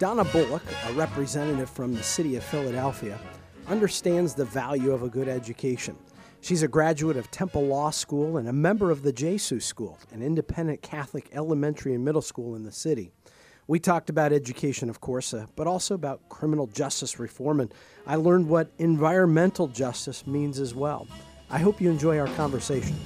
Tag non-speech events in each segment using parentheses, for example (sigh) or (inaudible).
Donna Bullock, a representative from the city of Philadelphia, understands the value of a good education. She's a graduate of Temple Law School and a member of the Gesu School, an independent Catholic elementary and middle school in the city. We talked about education, of course, uh, but also about criminal justice reform, and I learned what environmental justice means as well. I hope you enjoy our conversation.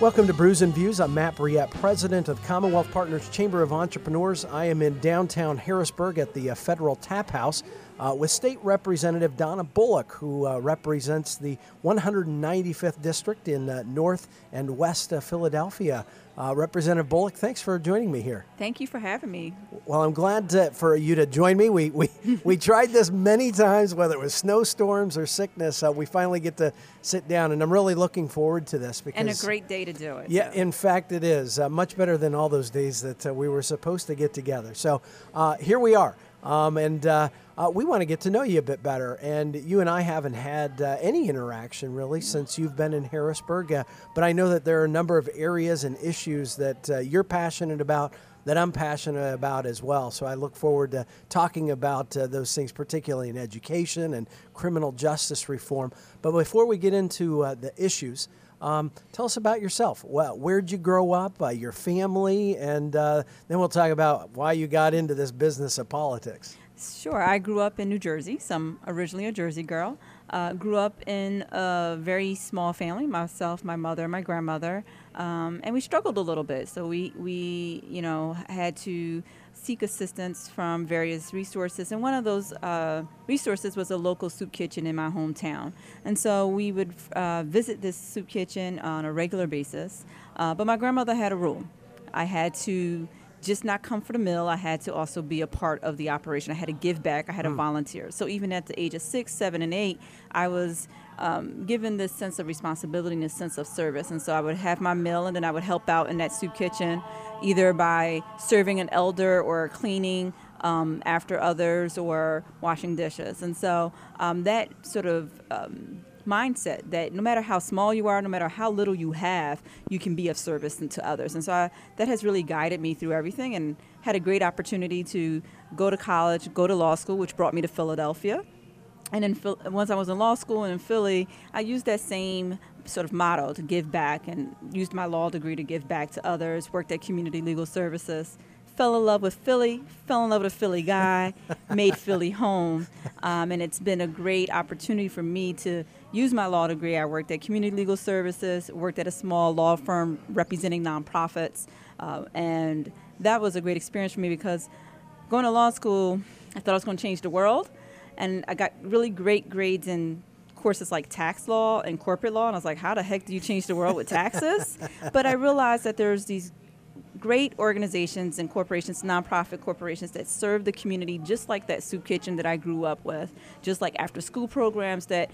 Welcome to Brews and Views. I'm Matt Brouillette, president of Commonwealth Partners Chamber of Entrepreneurs. I am in downtown Harrisburg at the uh, Federal Tap House uh, with State Representative Donna Bullock, who uh, represents the 195th District in uh, North and West Philadelphia. Uh, Representative Bullock, thanks for joining me here. Thank you for having me. Well, I'm glad to, for you to join me. We, we, (laughs) we tried this many times, whether it was snowstorms or sickness. Uh, we finally get to sit down, and I'm really looking forward to this. Because, and a great day to do it. Yeah, so. in fact, it is. Uh, much better than all those days that uh, we were supposed to get together. So uh, here we are. Um, and uh, uh, we want to get to know you a bit better. And you and I haven't had uh, any interaction really since you've been in Harrisburg. Uh, but I know that there are a number of areas and issues that uh, you're passionate about. That I'm passionate about as well. So I look forward to talking about uh, those things, particularly in education and criminal justice reform. But before we get into the issues, um, tell us about yourself. Well, where'd you grow up, uh, your family, and uh, then we'll talk about why you got into this business of politics. Sure. I grew up in New Jersey, so I'm originally a Jersey girl. Uh, grew up in a very small family, myself, my mother, my grandmother, um, and we struggled a little bit. So we, we, you know, had to seek assistance from various resources. And one of those uh, resources was a local soup kitchen in my hometown. And so we would uh, visit this soup kitchen on a regular basis. Uh, but my grandmother had a rule. I had to just not come for the meal. I had to also be a part of the operation. I had to give back. I had to mm. volunteer. So even at the age of six, seven, and eight, I was um, given this sense of responsibility and this sense of service. And so I would have my meal, and then I would help out in that soup kitchen, either by serving an elder or cleaning. Um, after others or washing dishes. And so um, that sort of um, mindset that no matter how small you are, no matter how little you have, you can be of service to others. And so I, that has really guided me through everything and had a great opportunity to go to college, go to law school, which brought me to Philadelphia. And then once I was in law school and in Philly, I used that same sort of motto to give back and used my law degree to give back to others, worked at community legal services fell in love with Philly, fell in love with a Philly guy, (laughs) made Philly home. Um, and it's been a great opportunity for me to use my law degree. I worked at Community Legal Services, worked at a small law firm representing nonprofits. Uh, and that was a great experience for me because going to law school, I thought I was going to change the world. And I got really great grades in courses like tax law and corporate law. And I was like, how the heck do you change the world with taxes? (laughs) but I realized that there's these great organizations and corporations, nonprofit corporations that serve the community just like that soup kitchen that I grew up with, just like after school programs that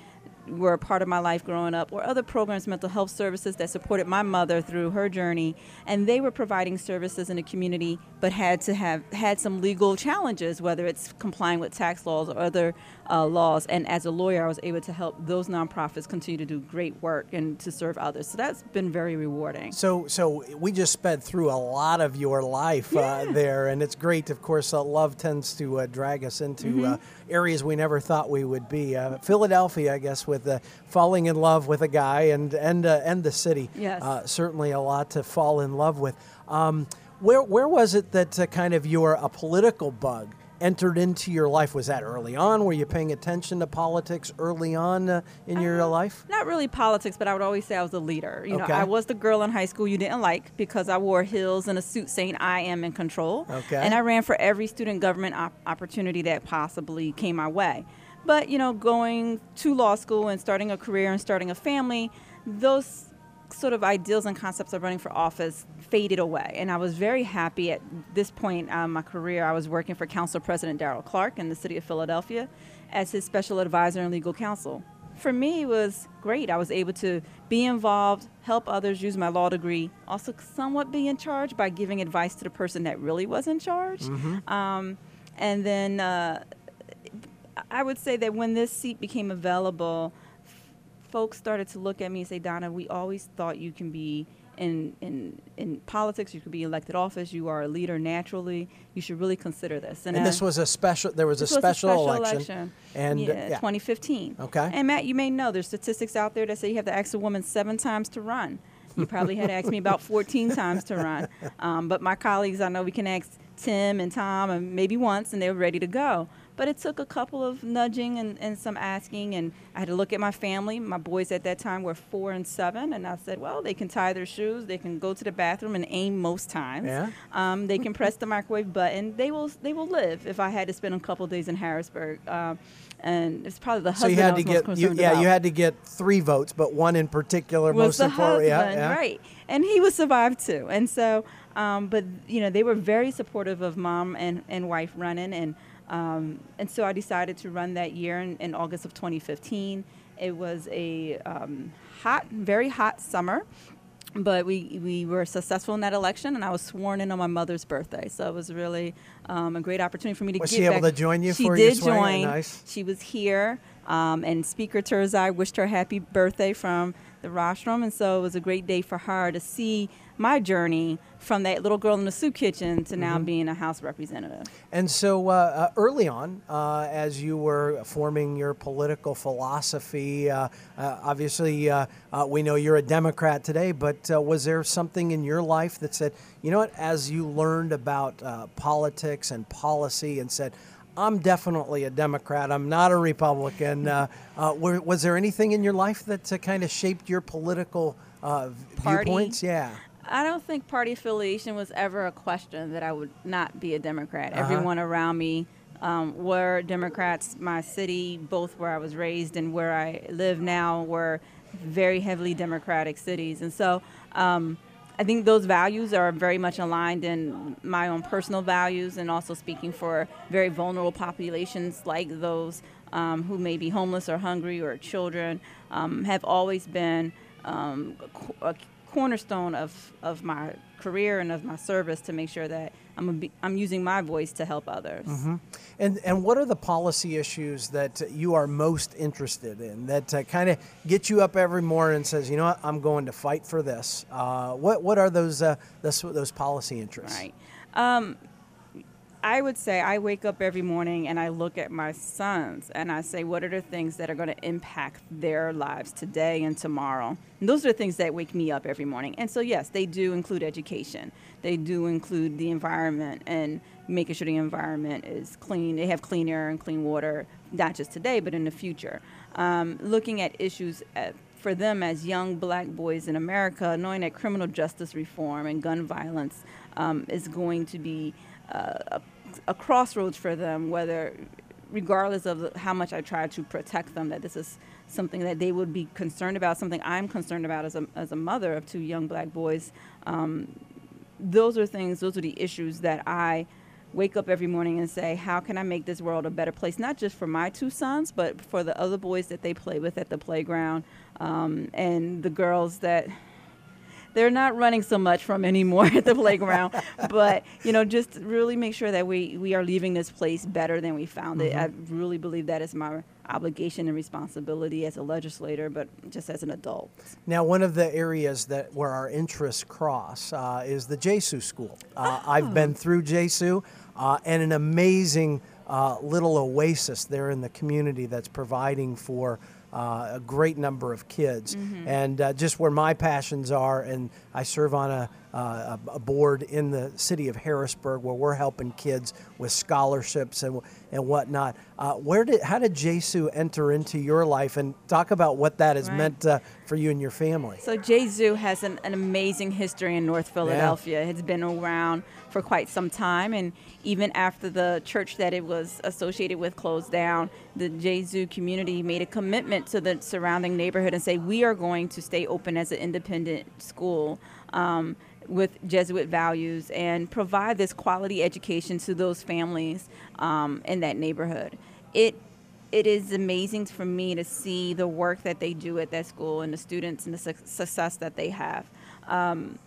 were a part of my life growing up, or other programs, mental health services that supported my mother through her journey, and they were providing services in the community, but had to have had some legal challenges, whether it's complying with tax laws or other uh, laws. And as a lawyer, I was able to help those nonprofits continue to do great work and to serve others. So that's been very rewarding. So, so we just sped through a lot of your life uh, yeah. uh, there, and it's great. Of course, uh, love tends to uh, drag us into mm-hmm. Uh, areas we never thought we would be. Philadelphia, I guess, with falling in love with a guy and and and the city. Yes, certainly a lot to fall in love with. Um, where where was it that kind of you were a political bug? Entered into your life? Was that early on? Were you paying attention to politics early on uh, in uh, your life? Not really politics, but I would always say I was a leader. You okay. know, I was the girl in high school you didn't like because I wore heels and a suit saying I am in control. Okay. And I ran for every student government op- opportunity that possibly came my way. But, you know, going to law school and starting a career and starting a family, those sort of ideals and concepts of running for office faded away. And I was very happy at this point in um, my career. I was working for Council President Darrell Clarke in the city of Philadelphia as his special advisor and legal counsel. For me, it was great. I was able to be involved, help others use my law degree, also somewhat be in charge by giving advice to the person that really was in charge. Mm-hmm. Um, and then uh, I would say that when this seat became available, folks started to look at me and say, Donna, we always thought you can be in, in, in politics, you could be elected office, you are a leader naturally, you should really consider this. And this uh, was a special. There was a this was special, election, and yeah, uh, yeah. 2015. Okay. And Matt, you may know there's statistics out there that say you have to ask a woman seven times to run. You probably had to ask me about (laughs) 14 times to run. Um, but my colleagues, I know we can ask Tim and Tom and maybe once, and they were ready to go. But it took a couple of nudging and, and some asking, and I had to look at my family. My boys at that time were four and seven, and I said, well, they can tie their shoes, they can go to the bathroom and aim most times. Yeah. Um, they (laughs) can press the microwave button. They will they will live. If I had to spend a couple days in Harrisburg, um, and it's probably the husband. So you I had was to get. You, yeah, about you had to get three votes, but one in particular, was most the important. husband, yeah, yeah. right? And he was survived too. And so, um, but you know, they were very supportive of mom and, and wife running, and um, and so I decided to run that year in, in August of 2015. It was a um, hot, very hot summer. But we, we were successful in that election, and I was sworn in on my mother's birthday. So it was really um, a great opportunity for me to Was she able to join you She for your did join. Nice. She was here, um, and Speaker Turzai wished her happy birthday from the rostrum, and so it was a great day for her to see my journey from that little girl in the soup kitchen to now being a House representative. And so, uh, uh, early on, uh, as you were forming your political philosophy, uh, uh, obviously uh, uh, we know you're a Democrat today, but uh, was there something in your life that said, you know what, as you learned about uh, politics and policy and said, I'm definitely a Democrat, I'm not a Republican, uh, uh, was there anything in your life that uh, kind of shaped your political uh, Party? viewpoints? Yeah. I don't think party affiliation was ever a question that I would not be a Democrat. Uh-huh. Everyone around me um, were Democrats. My city, both where I was raised and where I live now, were very heavily Democratic cities. And so um, I think those values are very much aligned in my own personal values and also speaking for very vulnerable populations like those um, who may be homeless or hungry or children um, have always been um, a a cornerstone of, of my career and of my service to make sure that I'm, a I'm using my voice to help others. And and what are the policy issues that you are most interested in that uh, kind of get you up every morning and says, you know what, I'm going to fight for this. Uh, what what are those uh, those those policy interests? Right. Um, I would say I wake up every morning and I look at my sons and I say, what are the things that are going to impact their lives today and tomorrow? And those are the things that wake me up every morning. And so, yes, they do include education, they do include the environment and making sure the environment is clean. They have clean air and clean water, not just today, but in the future. Um, looking at issues at, for them as young black boys in America, knowing that criminal justice reform and gun violence um, is going to be uh, a, a crossroads for them, whether, regardless of how much I try to protect them, that this is something that they would be concerned about, something I'm concerned about as a, as a mother of two young black boys. Um, those are things, those are the issues that I wake up every morning and say, how can I make this world a better place, not just for my two sons, but for the other boys that they play with at the playground um, and the girls that they're not running so much from anymore (laughs) at the playground. But you know, just really make sure that we we are leaving this place better than we found it. I really believe that is my obligation and responsibility as a legislator, but just as an adult. Now, one of the areas that where our interests cross uh, is the Gesu school. Uh, I've been through Gesu, uh, and an amazing uh, little oasis there in the community that's providing for uh, a great number of kids, and uh, just where my passions are. And I serve on a, uh, a board in the city of Harrisburg where we're helping kids with scholarships and and whatnot. Uh, where did how did Gesu enter into your life? And talk about what that has Right. meant uh, for you and your family. So Zoo has an, an amazing history in North Philadelphia. It's been around for quite some time, and even after the church that it was associated with closed down, the Zoo community made a commitment to the surrounding neighborhood and say we are going to stay open as an independent school. Um, with Jesuit values and provide this quality education to those families um, in that neighborhood. It it is amazing for me to see the work that they do at that school and the students and the suc success that they have. Um,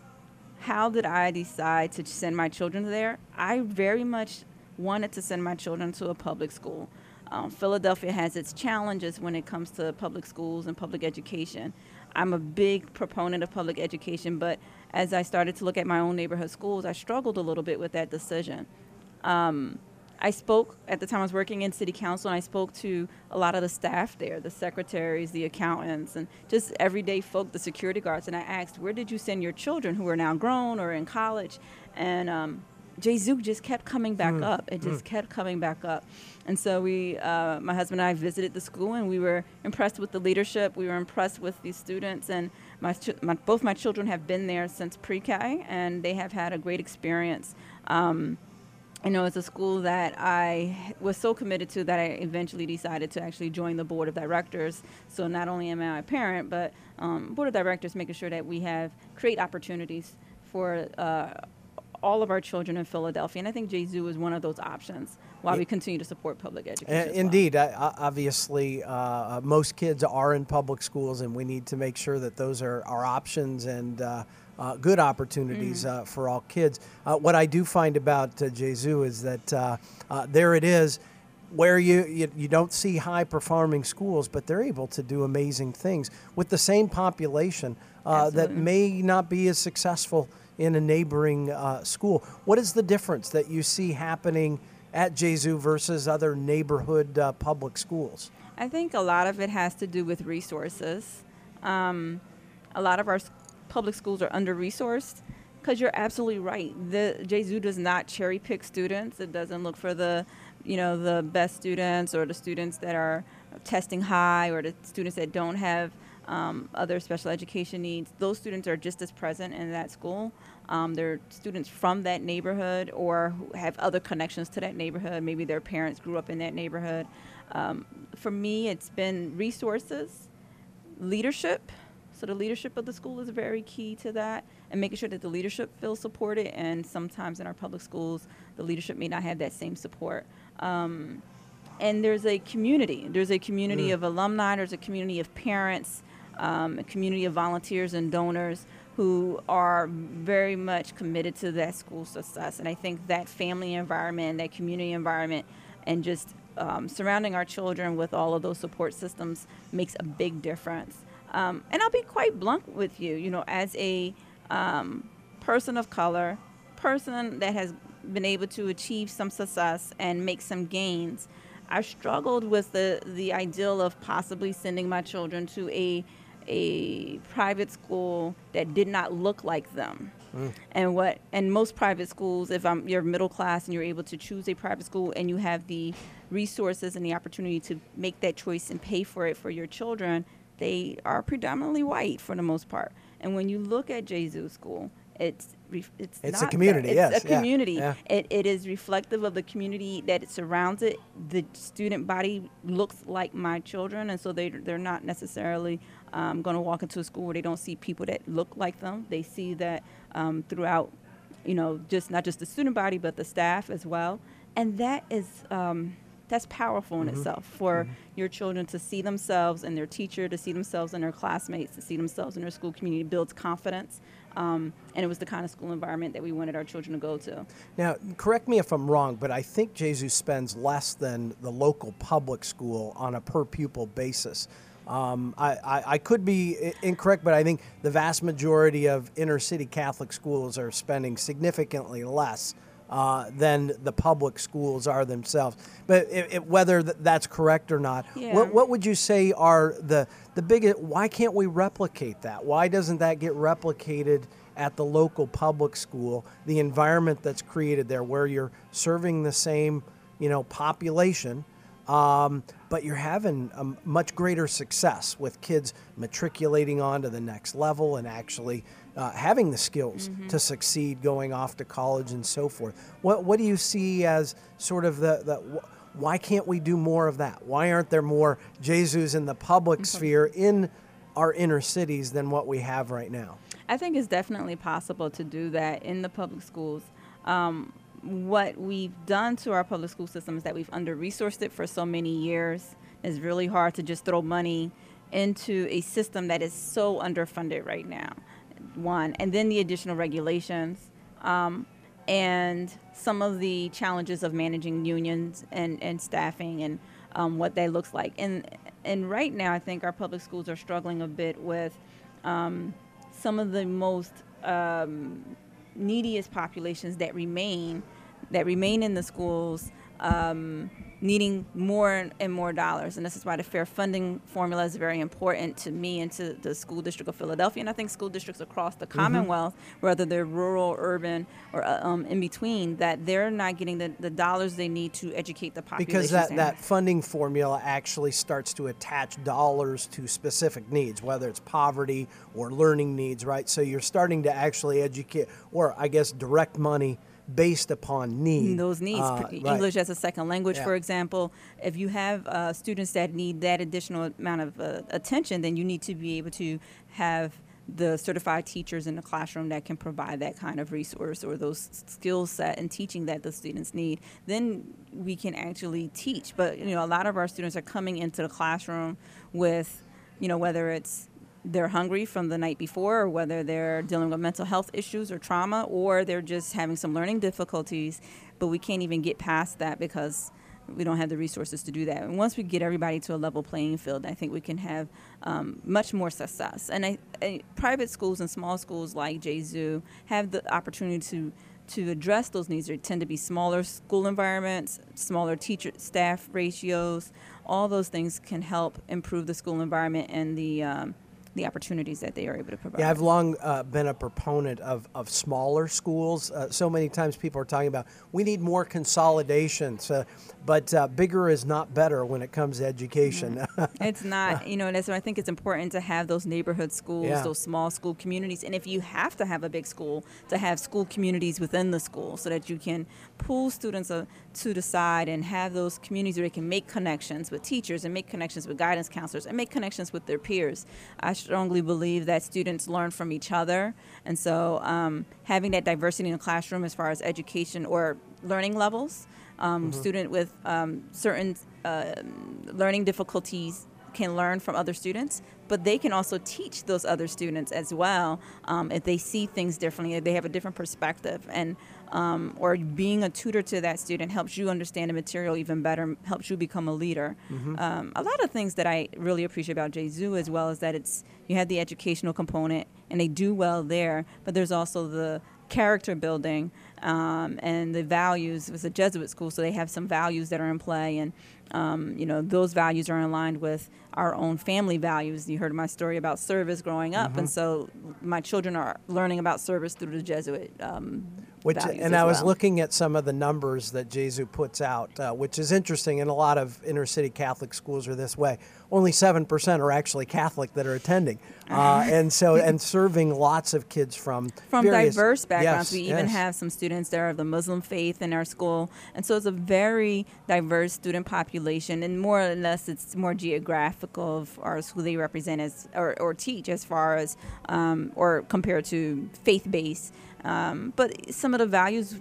how did I decide to send my children there? I very much wanted to send my children to a public school. Um, Philadelphia has its challenges when it comes to public schools and public education. I'm a big proponent of public education, but as I started to look at my own neighborhood schools, I struggled a little bit with that decision. Um, I spoke at the time I was working in city council, and I spoke to a lot of the staff there, the secretaries, the accountants, and just everyday folk, the security guards. And I asked, "Where did you send your children who are now grown or in college?" And um, Gesu just kept coming back Mm. up. It just kept coming back up. And so we, uh, my husband and I, visited the school, and we were impressed with the leadership. We were impressed with the students, and my, my both my children have been there since pre-K, and they have had a great experience. Um, you know, it's a school that I was so committed to that I eventually decided to actually join the board of directors. So not only am I a parent, but um, board of directors making sure that we have create opportunities for uh, all of our children in Philadelphia. And I think Gesu is one of those options while we continue to support public education. Well. Indeed, I- I- obviously, uh, most kids are in public schools, and we need to make sure that those are our options and uh, uh, good opportunities uh, for all kids. Uh, what I do find about uh, Gesu is that uh, uh, there it is. Where you, you you don't see high performing schools, but they're able to do amazing things with the same population uh, that may not be as successful in a neighboring uh, school. What is the difference that you see happening at Gesu versus other neighborhood uh, public schools? I think a lot of it has to do with resources. Um, a lot of our public schools are under resourced because you're absolutely right. The Gesu does not cherry pick students. It doesn't look for the, you know, the best students or the students that are testing high or the students that don't have um, other special education needs. Those students are just as present in that school. Um, they're students from that neighborhood or who have other connections to that neighborhood. Maybe their parents grew up in that neighborhood. Um, for me, it's been resources, leadership. So the leadership of the school is very key to that, and making sure that the leadership feels supported. And sometimes in our public schools, the leadership may not have that same support. Um, and there's a community. There's a community of alumni. There's a community of parents, um, a community of volunteers and donors who are very much committed to that school success. And I think that family environment, that community environment, and just um, surrounding our children with all of those support systems makes a big difference. Um, and I'll be quite blunt with you. You know, as a um, person of color, person that has been able to achieve some success and make some gains, I struggled with the the ideal of possibly sending my children to a a private school that did not look like them. Mm. And what and most private schools, if I'm you're middle class and you're able to choose a private school and you have the resources and the opportunity to make that choice and pay for it for your children, they are predominantly white for the most part. And when you look at Gesu School, it's it's It's a community, That. yes, It's a yeah, community. yeah. It, it is reflective of the community that it surrounds it. The student body looks like my children, and so they they're not necessarily um, going to walk into a school where they don't see people that look like them. They see that um, throughout, you know, just not just the student body but the staff as well, and that is. Um, that's powerful in itself for your children to see themselves and their teacher, to see themselves and their classmates, to see themselves in their school community builds confidence. Um, and it was the kind of school environment that we wanted our children to go to. Now, correct me if I'm wrong, but I think Gesu spends less than the local public school on a per pupil basis. Um, I, I, I could be incorrect, but I think the vast majority of inner city Catholic schools are spending significantly less uh, than the public schools are themselves. But it, it, whether th- that's correct or not, Yeah. what, what would you say are the, the biggest, why can't we replicate that? Why doesn't that get replicated at the local public school, the environment that's created there where you're serving the same, you know, population, um, but you're having a much greater success with kids matriculating on to the next level and actually uh, having the skills to succeed going off to college and so forth. What, what do you see as sort of the, the why can't we do more of that? Why aren't there more Gesus in the public sphere in our inner cities than what we have right now? I think it's definitely possible to do that in the public schools. Um, what we've done to our public school system is that we've under resourced it for so many years. It's really hard to just throw money into a system that is so underfunded right now. One, and then the additional regulations. Um, and some of the challenges of managing unions and, and staffing and um, what that looks like. And and right now, I think our public schools are struggling a bit with um, some of the most um, neediest populations that remain that remain in the schools um, needing more and more dollars. And this is why the fair funding formula is very important to me and to the school district of Philadelphia. And I think school districts across the mm-hmm. Commonwealth, whether they're rural, urban, or uh, um, in between, that they're not getting the, the dollars they need to educate the population. Because that, that funding formula actually starts to attach dollars to specific needs, whether it's poverty or learning needs, right? So you're starting to actually educate, or I guess direct money based upon need. Those needs, uh, English right. as a second language, yeah. for example. If you have uh, students that need that additional amount of uh, attention, then you need to be able to have the certified teachers in the classroom that can provide that kind of resource or those skill set and teaching that the students need then we can actually teach but you know a lot of our students are coming into the classroom with you know whether it's they're hungry from the night before, or whether they're dealing with mental health issues or trauma, or they're just having some learning difficulties. But we can't even get past that because we don't have the resources to do that. And once we get everybody to a level playing field, I think we can have um, much more success. And I, I, private schools and small schools like Gesu have the opportunity to to address those needs. They tend to be smaller school environments, smaller teacher staff ratios. All those things can help improve the school environment and the um, the opportunities that they are able to provide. Yeah, I've long uh, been a proponent of, of smaller schools. Uh, so many times people are talking about we need more consolidation, so, but uh, bigger is not better when it comes to education. Mm-hmm. (laughs) it's not, you know, and so I think it's important to have those neighborhood schools, yeah. those small school communities. And if you have to have a big school, to have school communities within the school so that you can pull students uh, to the side and have those communities where they can make connections with teachers and make connections with guidance counselors and make connections with their peers. I strongly believe that students learn from each other. And so um, having that diversity in the classroom as far as education or learning levels, um, mm-hmm. student with um, certain uh, learning difficulties can learn from other students, but they can also teach those other students as well um, if they see things differently, if they have a different perspective. And um, or being a tutor to that student helps you understand the material even better, helps you become a leader. Mm-hmm. Um, a lot of things that I really appreciate about Gesu as well is that it's you have the educational component and they do well there, but there's also the character building um, and the values. It was a Jesuit school, so they have some values that are in play, and um, you know those values are aligned with our own family values. You heard my story about service growing up, mm-hmm. and so my children are learning about service through the Jesuit um, which, and I was well. looking at some of the numbers that Gesu puts out, uh, which is interesting. And a lot of inner city Catholic schools are this way. Only seven percent are actually Catholic that are attending, uh, (laughs) and so and serving lots of kids from from various, diverse backgrounds. Yes, we even yes. have some students there of the Muslim faith in our school, and so it's a very diverse student population. And more or less, it's more geographical of ours who they represent as or, or teach as far as um, or compared to faith based. Um, but some of the values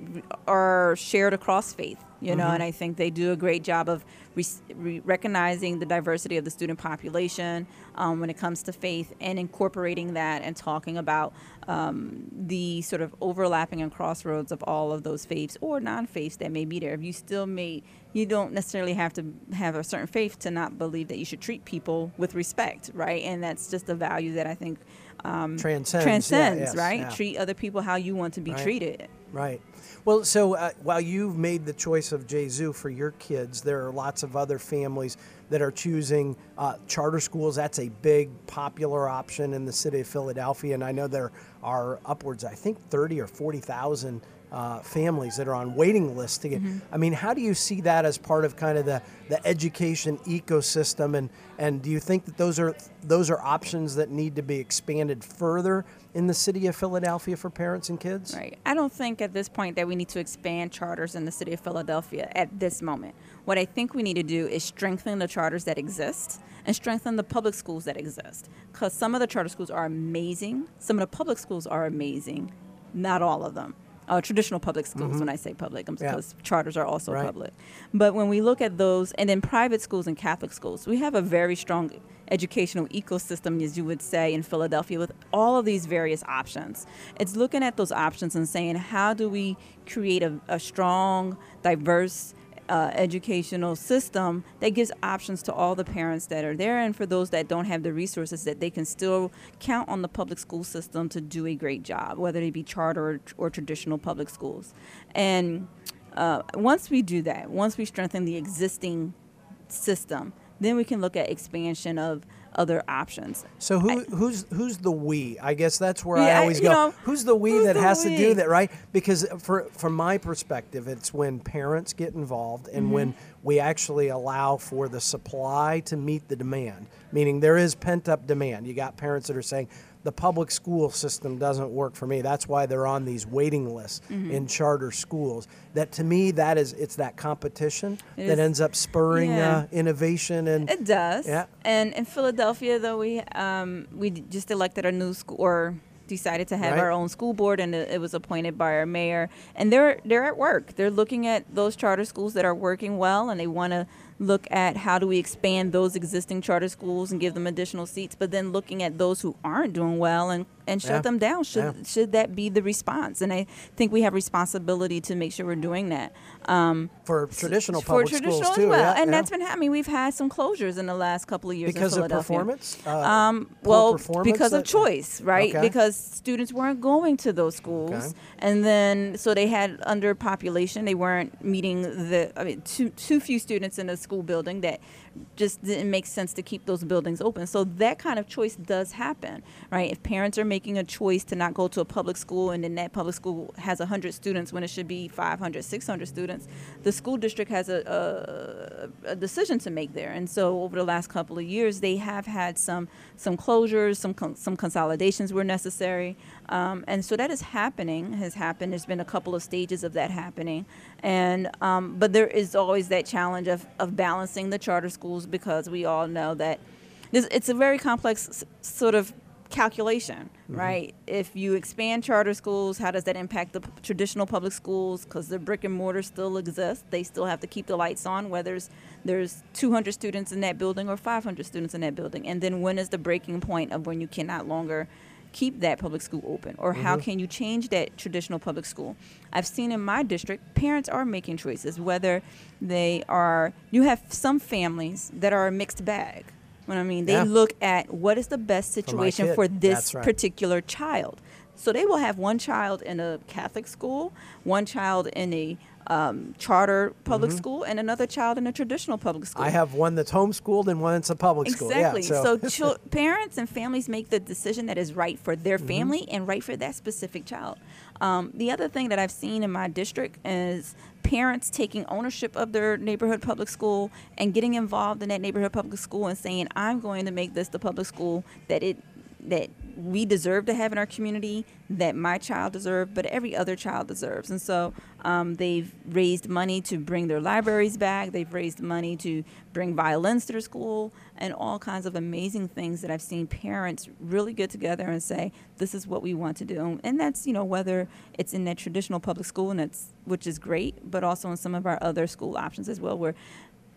are shared across faith, you know, mm-hmm. and I think they do a great job of re- re- recognizing the diversity of the student population um, when it comes to faith and incorporating that and talking about um, the sort of overlapping and crossroads of all of those faiths or non-faiths that may be there. If you still may, you don't necessarily have to have a certain faith to not believe that you should treat people with respect, right? And that's just a value that I think um, transcends, transcends yeah, yes, right? Yeah. Treat other people how you want to be right. treated. Right. Well, so uh, while you've made the choice of Gesu for your kids, there are lots of other families that are choosing uh, charter schools. That's a big, popular option in the city of Philadelphia, and I know there are upwards, I think, thirty or forty thousand uh, families that are on waiting lists to get. Mm-hmm. I mean, how do you see that as part of kind of the, the education ecosystem, and and do you think that those are those are options that need to be expanded further in the city of Philadelphia for parents and kids? Right. I don't think at this point that we need to expand charters in the city of Philadelphia at this moment. What I think we need to do is strengthen the charters that exist and strengthen the public schools that exist. Because some of the charter schools are amazing, some of the public schools are amazing, not all of them uh, traditional public schools mm-hmm. when I say public, because yeah. charters are also right. public. But when we look at those, and then private schools and Catholic schools, we have a very strong educational ecosystem, as you would say, in Philadelphia with all of these various options. It's looking at those options and saying, how do we create a, a strong, diverse, uh, educational system that gives options to all the parents that are there, and for those that don't have the resources, that they can still count on the public school system to do a great job, whether they be charter or, or traditional public schools. And uh, once we do that, once we strengthen the existing system, then we can look at expansion of other options. So who who's who's the we? I guess that's where Yeah, I always go. know, who's the we who's that the has to do that, right? Because for from my perspective, it's when parents get involved and Mm-hmm. when we actually allow for the supply to meet the demand. Meaning there is pent up demand. You got parents that are saying the public school system doesn't work for me. That's why they're on these waiting lists Mm-hmm. in charter schools. That to me, that is it's that competition It that is- ends up spurring Yeah. uh, innovation and It does. Yeah. And in Philadelphia, though, we um, we just elected a new school or decided to have Right. our own school board, and it, it was appointed by our mayor. And they're they're at work. They're looking at those charter schools that are working well, and they want to look at how do we expand those existing charter schools and give them additional seats. But then looking at those who aren't doing well and and shut Yeah. them down. Should Yeah. should that be the response? And I think we have responsibility to make sure we're doing that. Um, for traditional for public traditional schools as too. well. yeah, and that's been happening. We've had some closures in the last couple of years because in of Philadelphia. performance. Uh, Um, well, performance because of choice, right? Okay. Because students weren't going to those schools, Okay. and then so they had underpopulation. They weren't meeting the. I mean, too too few students in a school building that just didn't make sense to keep those buildings open. So that kind of choice does happen, right? If parents are making a choice to not go to a public school, and then that public school has 100 students when it should be 500, 600 students, the school district has a, a, a decision to make there. And so over the last couple of years, they have had some some closures, some some consolidations were necessary, um, and so that is happening. Has happened. There's been a couple of stages of that happening, and um, but there is always that challenge of of balancing the charter schools because we all know that it's a very complex sort of calculation, mm-hmm. right? If you expand charter schools, how does that impact the p- traditional public schools? Because the brick and mortar still exists. They still have to keep the lights on, whether there's, there's 200 students in that building or 500 students in that building. And then when is the breaking point of when you cannot longer keep that public school open? Or how mm-hmm. can you change that traditional public school? I've seen in my district, parents are making choices, whether they are, you have some families that are a mixed bag. What I mean, they Yeah. look at what is the best situation kid. for this right. particular child. So they will have one child in a Catholic school, one child in a um, charter public school, and another child in a traditional public school. Mm-hmm. I have one that's homeschooled and one that's a public school. Yeah, Exactly. so (laughs) chil- parents and families make the decision that is right for their Mm-hmm. family and right for that specific child. Um, the other thing that I've seen in my district is parents taking ownership of their neighborhood public school and getting involved in that neighborhood public school and saying, "I'm going to make this the public school that it that we deserve to have in our community, that my child deserves, but every other child deserves. And so um, they've raised money to bring their libraries back. They've raised money to bring violins to their school and all kinds of amazing things that I've seen parents really get together and say, this is what we want to do. And that's, you know, whether it's in that traditional public school and it's, which is great, but also in some of our other school options as well, where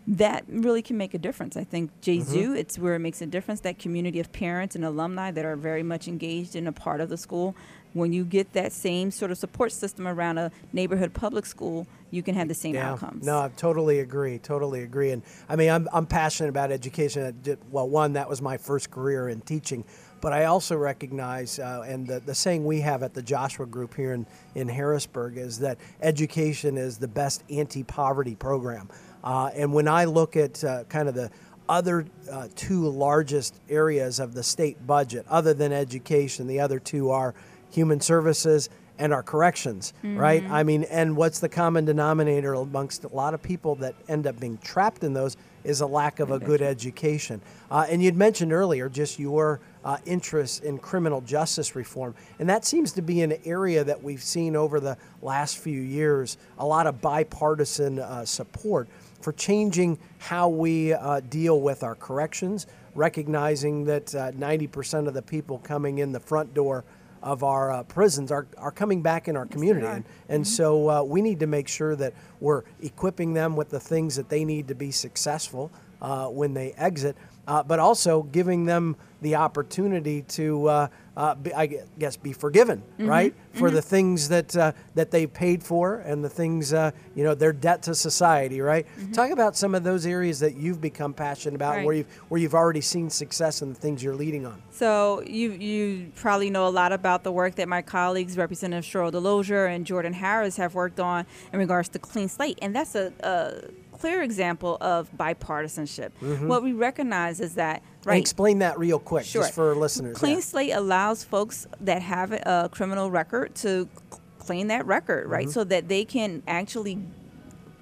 that really can make a difference. I think Gesu, it's where it makes a difference. That community of parents and alumni that are very much engaged in a part of the school. When you get that same sort of support system around a neighborhood public school, you can have the same yeah. outcomes. No, I totally agree. Totally agree. And I mean, I'm, I'm passionate about education. Did- Well, one, that was my first career in teaching. But I also recognize, uh, and the, the saying we have at the Joshua Group here in, in Harrisburg is that education is the best anti poverty program. Uh, and when I look at uh, kind of the other uh, two largest areas of the state budget, other than education, the other two are human services and our corrections, right? I mean, and what's the common denominator amongst a lot of people that end up being trapped in those is a lack of a good education. Uh, and you'd mentioned earlier just your uh, interest in criminal justice reform, and that seems to be an area that we've seen over the last few years a lot of bipartisan uh, support for changing how we uh, deal with our corrections, recognizing that uh, 90% of the people coming in the front door of our uh, prisons are, are coming back in our community. And, and so uh, we need to make sure that we're equipping them with the things that they need to be successful. uh, when they exit, uh, but also giving them the opportunity to, uh, uh, be, I guess, be forgiven, Mm-hmm. right, for the things that uh, that they paid for and the things, uh, you know, their debt to society, right? Talk about some of those areas that you've become passionate about, Mm-hmm. Right. where you've where you've already seen success in the things you're leading on. So you you probably know a lot about the work that my colleagues, Representative Sheryl Delozier and Jordan Harris, have worked on in regards to clean slate, and that's a, a clear example of bipartisanship. What we recognize is that right. Explain that real quick, Sure. just for listeners. Clean yeah. slate allows folks that have a criminal record to clean that record, right? Mm-hmm. So that they can actually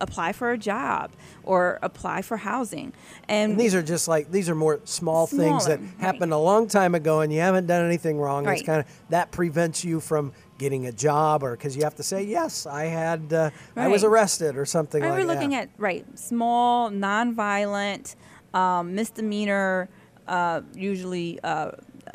apply for a job or apply for housing. And, And these are just like these are more small things that Smaller, right. happened a long time ago, and you haven't done anything wrong. It's Right. kind of that prevents you from getting a job, or because you have to say yes, I had, uh, I was arrested or something Right, like we're that. looking at right small, nonviolent, um, misdemeanor, uh, usually uh,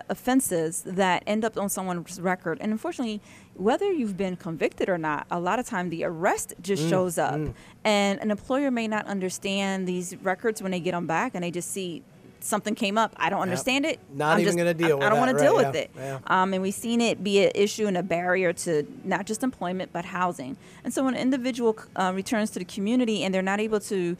offenses that end up on someone's record. And unfortunately, whether you've been convicted or not, a lot of time the arrest just Mm, shows up, and an employer may not understand these records when they get them back, and they just see. Something came up. I don't understand it. Not I'm even gonna deal I, with I don't want right, to deal yeah, with it. yeah. Um, and we've seen it be an issue and a barrier to not just employment but housing. And so when an individual uh, returns to the community and they're not able to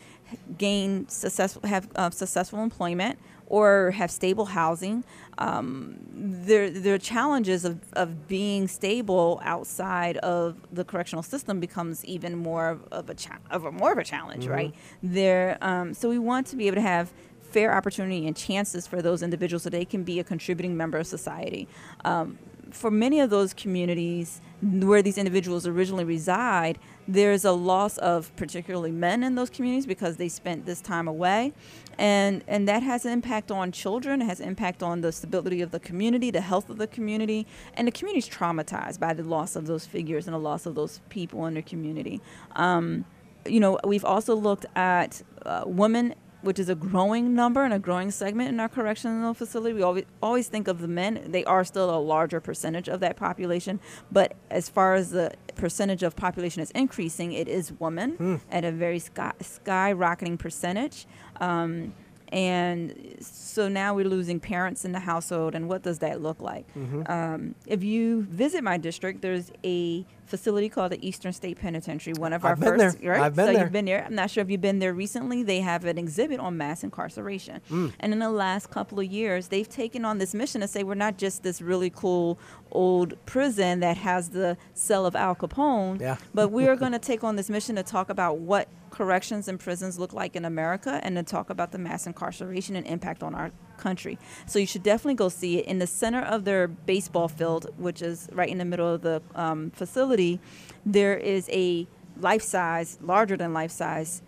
gain successful have uh, successful employment or have stable housing, um, their their challenges of, of being stable outside of the correctional system becomes even more of, of a cha- of a more of a challenge, right? There, um, so we want to be able to have fair opportunity and chances for those individuals so they can be a contributing member of society. Um, for many of those communities where these individuals originally reside, there's a loss of particularly men in those communities because they spent this time away. And, and that has an impact on children, it has impact on the stability of the community, the health of the community, and the community's traumatized by the loss of those figures and the loss of those people in their community. Um, you know, we've also looked at uh, women, which is a growing number and a growing segment in our correctional facility. We always always think of the men; they are still a larger percentage of that population. But as far as the percentage of population is increasing, it is women at a very sky, skyrocketing percentage. Um, and so now we're losing parents in the household, and what does that look like? Mm-hmm. Um, if you visit my district, there's a facility called the Eastern State Penitentiary. One of our I've first, right? I've been so there. you've been there. I'm not sure if you've been there recently. They have an exhibit on mass incarceration, Mm. and in the last couple of years, they've taken on this mission to say we're not just this really cool old prison that has the cell of Al Capone, Yeah. but we are (laughs) going to take on this mission to talk about what corrections and prisons look like in America and to talk about the mass incarceration and impact on our country. So you should definitely go see it. In the center of their baseball field, which is right in the middle of the um, facility, there is a life size, larger than life size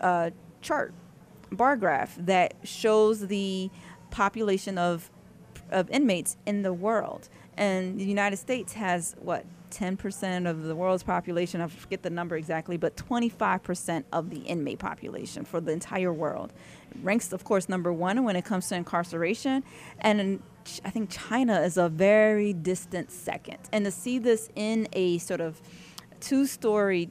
uh, chart, bar graph that shows the population of of inmates in the world. And the United States has what 10% of the world's population, I forget the number exactly, but 25% of the inmate population for the entire world. Ranks, of course, number one when it comes to incarceration. And I think China is a very distant second. And to see this in a sort of two story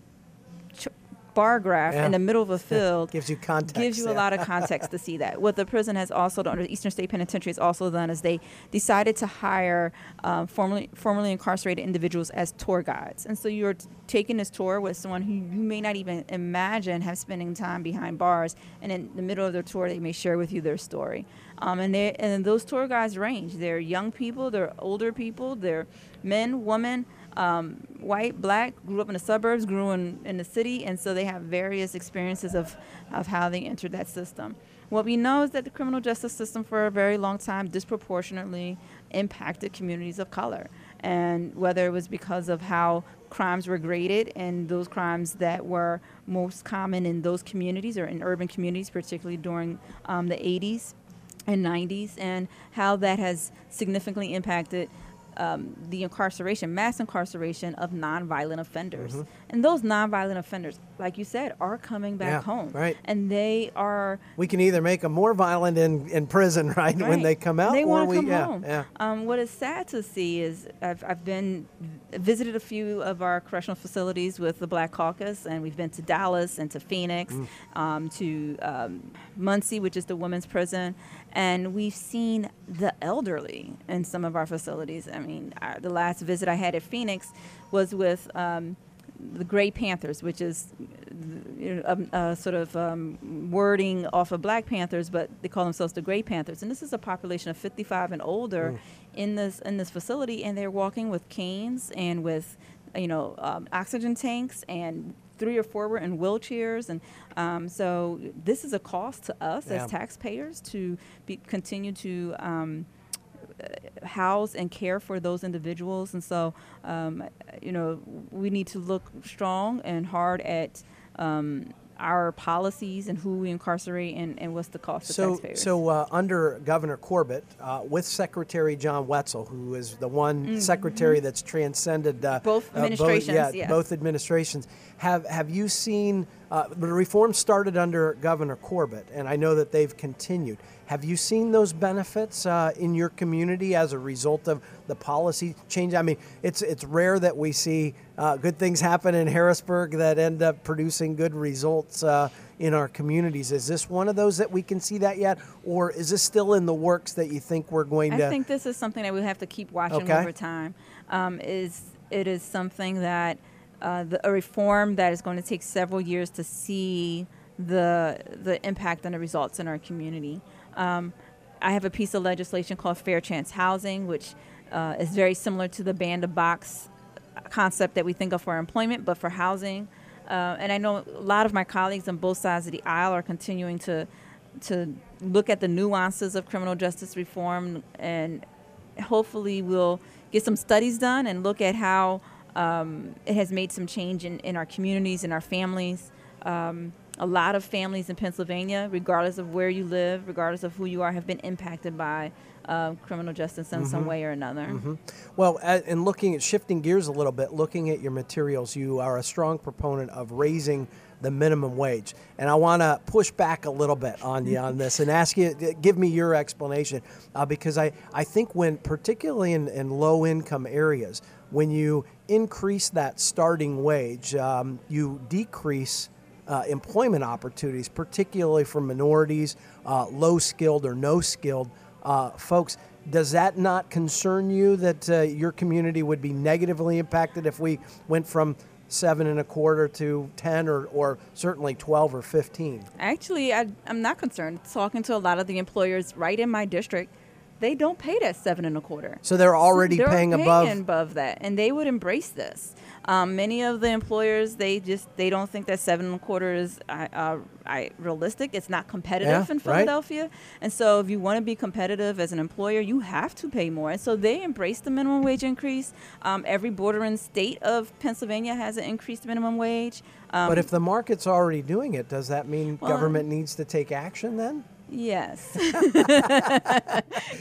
bar graph Yeah. in the middle of a field Gives you context. gives you a lot of (laughs) context to see that. What the prison has also done, or the Eastern State Penitentiary has also done, is they decided to hire um, formerly formerly incarcerated individuals as tour guides. And so you're t- taking this tour with someone who you may not even imagine have spending time behind bars, and in the middle of their tour, they may share with you their story. Um, and they and those tour guides range. They're young people, they're older people, they're men, women um, white, black, grew up in the suburbs, grew in, in the city, and so they have various experiences of, of how they entered that system. What we know is that the criminal justice system for a very long time disproportionately impacted communities of color. And whether it was because of how crimes were graded and those crimes that were most common in those communities or in urban communities, particularly during um, the 80s and 90s, and how that has significantly impacted um, the incarceration, mass incarceration of nonviolent offenders. Mm-hmm. And those nonviolent offenders, like you said, are coming back yeah, home. Right. And they are. We can either make them more violent in, in prison, right, (laughs) right. when they come out, they or we. Come yeah, home. Yeah. Um, what is sad to see is I've, I've been visited a few of our correctional facilities with the Black Caucus, and we've been to Dallas and to Phoenix, mm. um, to um, Muncy, which is the women's prison, and we've seen the elderly in some of our facilities. I mean, our, the last visit I had at Phoenix was with um, the Gray Panthers, which is a, a, sort of um, wording off of Black Panthers, but they call themselves the Gray Panthers. And this is a population of 55 and older mm. in this in this facility, and they're walking with canes and with you know um, oxygen tanks and three or four were in wheelchairs, and um, so this is a cost to us yeah. as taxpayers to be, continue to. Um, house and care for those individuals, and so um, you know we need to look strong and hard at um, our policies and who we incarcerate and, and what's the cost so, to taxpayers. So, uh, under Governor Corbett, uh, with Secretary John Wetzel, who is the one mm-hmm. secretary that's transcended uh, both administrations, both, yeah, yes. both administrations, have have you seen uh, the reform started under Governor Corbett, and I know that they've continued. Have you seen those benefits uh, in your community as a result of the policy change? I mean, it's it's rare that we see uh, good things happen in Harrisburg that end up producing good results uh, in our communities. Is this one of those that we can see that yet, or is this still in the works that you think we're going I to? I think this is something that we have to keep watching okay. over time. Um, is it is something that uh, the, a reform that is going to take several years to see the the impact and the results in our community. Um, I have a piece of legislation called Fair Chance Housing, which uh, is very similar to the ban the box concept that we think of for employment, but for housing. Uh, and I know a lot of my colleagues on both sides of the aisle are continuing to to look at the nuances of criminal justice reform, and hopefully we'll get some studies done and look at how um, it has made some change in, in our communities and our families. Um, a lot of families in Pennsylvania, regardless of where you live, regardless of who you are, have been impacted by uh, criminal justice in mm-hmm. some way or another. Mm-hmm. Well, and looking at shifting gears a little bit, looking at your materials, you are a strong proponent of raising the minimum wage. And I want to push back a little bit on you on this and ask you, give me your explanation, uh, because I, I think when, particularly in, in low income areas, when you increase that starting wage, um, you decrease uh, employment opportunities, particularly for minorities, uh, low skilled or no skilled uh, folks. Does that not concern you that uh, your community would be negatively impacted if we went from seven and a quarter to 10 or, or certainly 12 or 15? Actually, I, I'm not concerned. Talking to a lot of the employers right in my district, they don't pay that seven and a quarter. So they're already they're paying, paying above above that, and they would embrace this. Um, many of the employers they just they don't think that seven and a quarter is uh, uh, realistic. It's not competitive yeah, in Philadelphia, right? and so if you want to be competitive as an employer, you have to pay more. And so they embrace the minimum wage increase. Um, every bordering state of Pennsylvania has an increased minimum wage. Um, but if the market's already doing it, does that mean well, government needs to take action then? Yes. (laughs)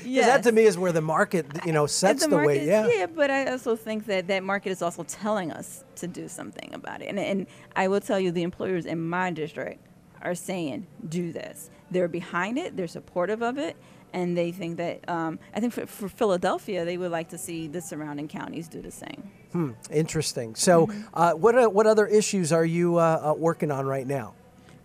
yes. That to me is where the market, you know, sets the, the way. Yeah. Yeah, but I also think that that market is also telling us to do something about it. And, and I will tell you, the employers in my district are saying, do this. They're behind it. They're supportive of it. And they think that, um, I think for, for, Philadelphia, they would like to see the surrounding counties do the same. Hmm, interesting. So, mm-hmm. uh, what, uh, what other issues are you uh, uh working on right now?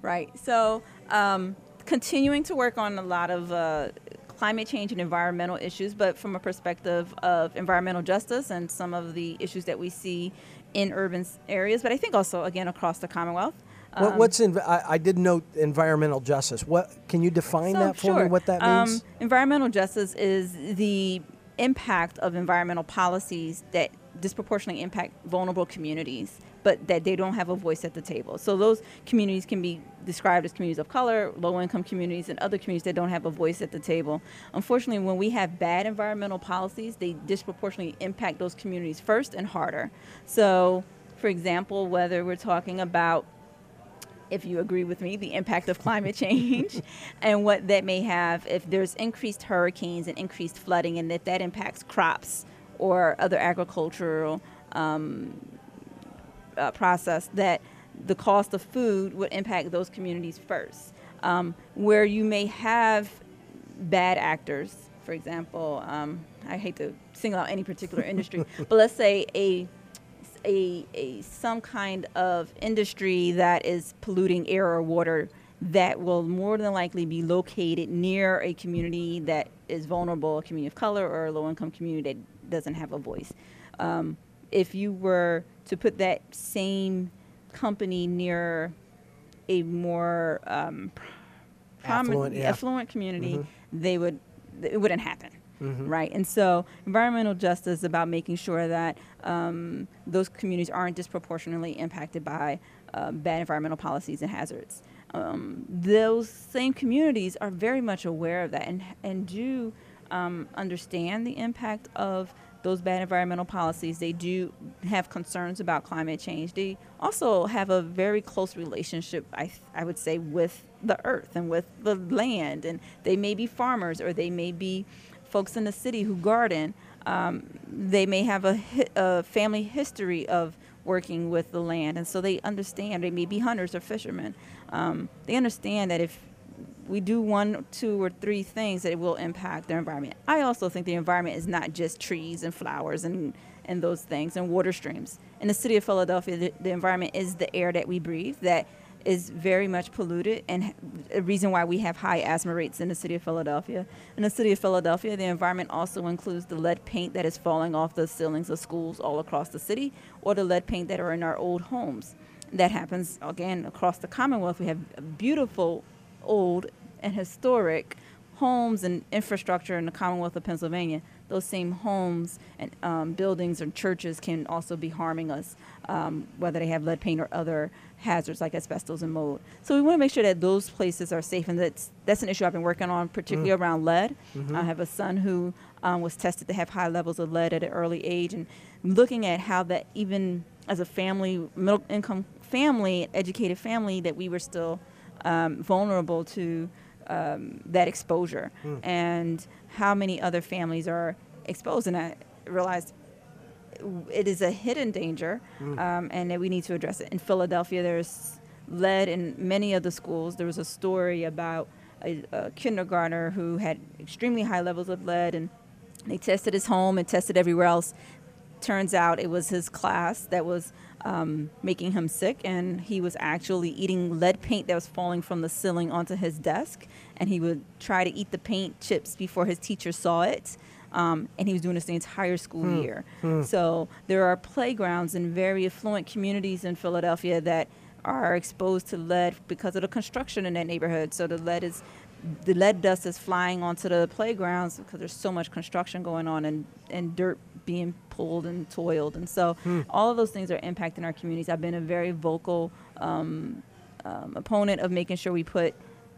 Right. So, um, continuing to work on a lot of uh, climate change and environmental issues, but from a perspective of environmental justice and some of the issues that we see in urban areas, but I think also, again, across the Commonwealth. Um, what's in, I, I, did note environmental justice. What can you define so, that for sure. me? What that um, means? environmental justice is the impact of environmental policies that disproportionately impact vulnerable communities but that they don't have a voice at the table. So those communities can be described as communities of color, low income communities, and other communities that don't have a voice at the table. Unfortunately, when we have bad environmental policies, they disproportionately impact those communities first and harder. So, for example, whether we're talking about if you agree with me, the impact of climate change (laughs) and what that may have if there's increased hurricanes and increased flooding and that that impacts crops or other agricultural um, uh, process that the cost of food would impact those communities first. Um, where you may have bad actors, for example, um, I hate to single out any particular industry, (laughs) but let's say a, a, a some kind of industry that is polluting air or water that will more than likely be located near a community that is vulnerable, a community of color or a low income community that doesn't have a voice. Um, if you were to put that same company near a more um, Affluent, yeah. affluent community, they would it wouldn't happen. Right, and so environmental justice is about making sure that um, those communities aren't disproportionately impacted by uh, bad environmental policies and hazards. Um, those same communities are very much aware of that and and do um, understand the impact of those bad environmental policies. They do have concerns about climate change. They also have a very close relationship, I, I would say, with the earth and with the land. And they may be farmers or they may be folks in the city who garden. Um, they may have a, a family history of working with the land. And so they understand. They may be hunters or fishermen. Um, they understand that if we do one, two, or three things that will impact their environment. I also think the environment is not just trees and flowers and, and those things and water streams. In the city of Philadelphia, the, the environment is the air that we breathe that is very much polluted and a reason why we have high asthma rates in the city of Philadelphia. In the city of Philadelphia, the environment also includes the lead paint that is falling off the ceilings of schools all across the city or the lead paint that are in our old homes. That happens again across the Commonwealth. We have beautiful old and historic homes and infrastructure in the Commonwealth of Pennsylvania, those same homes and um, buildings and churches can also be harming us, um, whether they have lead paint or other hazards like asbestos and mold. So we want to make sure that those places are safe, and that's that's an issue I've been working on, particularly around lead. I have a son who um, was tested to have high levels of lead at an early age, and looking at how that even as a family, middle income family, educated family, that we were still um, vulnerable to um, that exposure and how many other families are exposed. And I realized it is a hidden danger um, and that we need to address it. In Philadelphia, there's lead in many of the schools. There was a story about a, a kindergartner who had extremely high levels of lead and they tested his home and tested everywhere else. Turns out it was his class that was um, making him sick, and he was actually eating lead paint that was falling from the ceiling onto his desk. And he would try to eat the paint chips before his teacher saw it. Um, and he was doing this the entire school year. So there are playgrounds in very affluent communities in Philadelphia that are exposed to lead because of the construction in that neighborhood. So the lead is the lead dust is flying onto the playgrounds because there's so much construction going on and, and dirt being pulled and toiled. And so all of those things are impacting our communities. I've been a very vocal um, um, opponent of making sure we put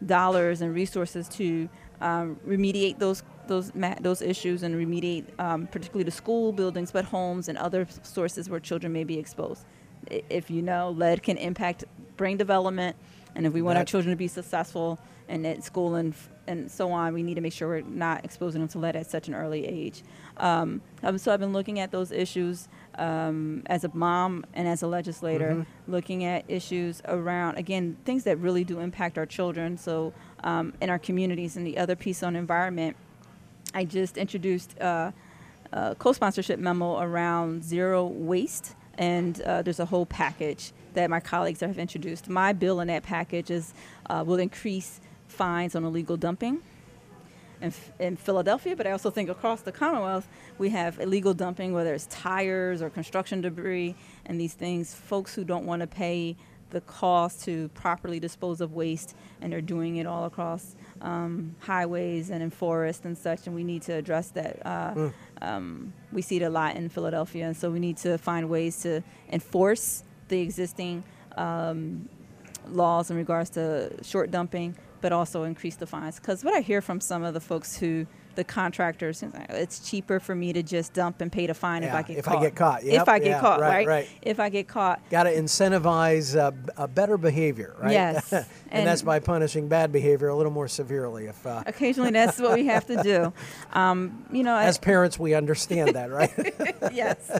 dollars and resources to um, remediate those those ma- those issues and remediate um, particularly the school buildings, but homes and other sources where children may be exposed. If you know, lead can impact brain development, and if we want our children to be successful and at school and and so on, we need to make sure we're not exposing them to lead at such an early age. Um, um, so I've been looking at those issues um, as a mom and as a legislator, looking at issues around again things that really do impact our children. So um, in our communities, and the other piece on environment, I just introduced uh, a co-sponsorship memo around zero waste, and uh, there's a whole package that my colleagues have introduced. My bill in that package is uh, will increase fines on illegal dumping in, in Philadelphia, but I also think across the Commonwealth we have illegal dumping, whether it's tires or construction debris and these things. Folks who don't want to pay the cost to properly dispose of waste, and they're doing it all across um, highways and in forests and such, and we need to address that. Uh, um, we see it a lot in Philadelphia, and so we need to find ways to enforce the existing um, laws in regards to short dumping, but also increase the fines. Because what I hear from some of the folks who the contractors, it's cheaper for me to just dump and pay the fine if I get if I caught. get caught, if I get yeah, caught, right, right, right. If I get caught, Got to incentivize uh, a better behavior, right? Yes, and, (laughs) and- that's by punishing bad behavior a little more severely. If uh, occasionally that's what we have to do. (laughs) Um, you know, I- as parents, we understand that, right? (laughs) yes.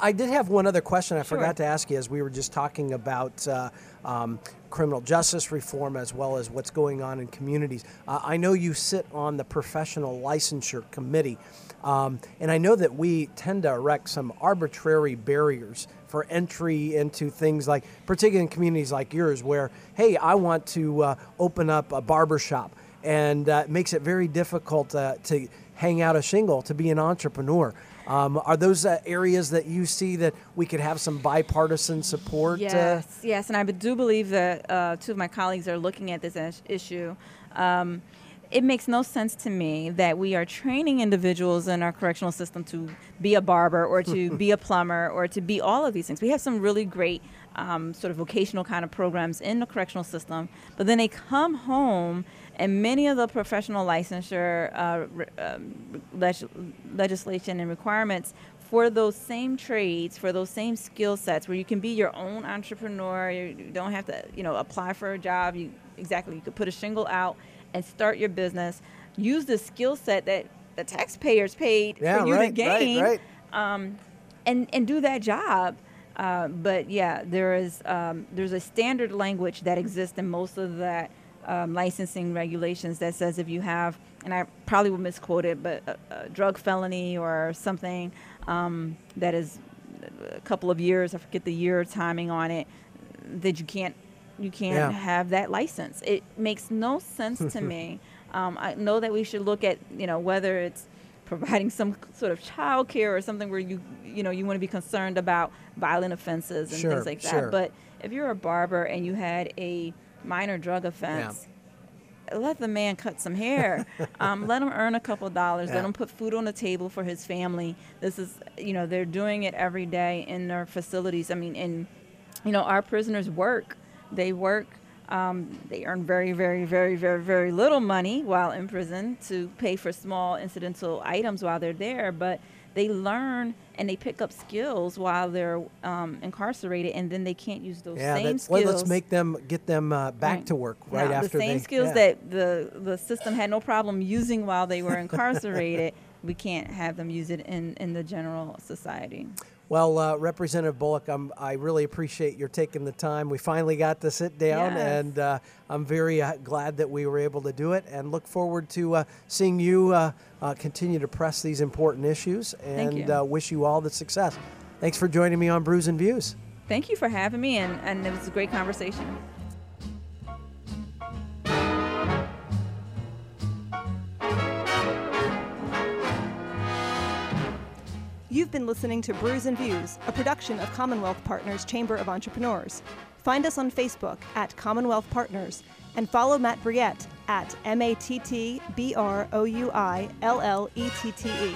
I did have one other question I Sure. forgot to ask you as we were just talking about uh, um, criminal justice reform as well as what's going on in communities. Uh, I know you sit on the professional licensure committee, um, and I know that we tend to erect some arbitrary barriers for entry into things like, particularly in communities like yours, where, hey, I want to uh, open up a barber shop, and uh, it makes it very difficult uh, to hang out a shingle to be an entrepreneur. Um, are those uh, areas that you see that we could have some bipartisan support? uh, Yes, yes, and I do believe that uh, two of my colleagues are looking at this is- issue. Um, it makes no sense to me that we are training individuals in our correctional system to be a barber or to (laughs) be a plumber or to be all of these things. We have some really great um, sort of vocational kind of programs in the correctional system, but then they come home and many of the professional licensure uh, re- um, leg- legislation and requirements for those same trades, for those same skill sets, where you can be your own entrepreneur. You don't have to, you know, apply for a job. You exactly you could put a shingle out and start your business. Use the skill set that the taxpayers paid Yeah, for you right, to right, gain, right. Um, and and do that job. Uh, but yeah, there is um, there's a standard language that exists in most of that um, licensing regulations that says if you have, and I probably will misquote it, but a, a drug felony or something um, that is a couple of years, I forget the year timing on it, that you can't you can't Yeah. have that license. It makes no sense to me. (laughs) Um, I know that we should look at you know whether it's providing some sort of child care or something where you you know you want to be concerned about violent offenses and Sure, things like sure. that. But if you're a barber and you had a minor drug offense, let the man cut some hair. (laughs) um, let him earn a couple dollars. Yeah. Let him put food on the table for his family. This is, you know, they're doing it every day in their facilities. I mean, in, you know, our prisoners work. They work. Um, they earn very, very, very, very, very little money while in prison to pay for small incidental items while they're there, but they learn and they pick up skills while they're um, incarcerated, and then they can't use those Yeah, same skills. let, us make them get them uh, back Right. to work right Now, after the same they skills yeah. that the the system had no problem using while they were incarcerated. (laughs) we can't have them use it in, in the general society. Well, uh, Representative Bullock, I'm, I really appreciate your taking the time. We finally got to sit down, Yes. and uh, I'm very uh, glad that we were able to do it and look forward to uh, seeing you uh, uh, continue to press these important issues and you. Uh, wish you all the success. Thanks for joining me on Brews and Views. Thank you for having me, and, and it was a great conversation. You've been listening to Brews and Views, a production of Commonwealth Partners Chamber of Entrepreneurs. Find us on Facebook at Commonwealth Partners and follow Matt Brouillette at M A T T B R O U I L L E T T E.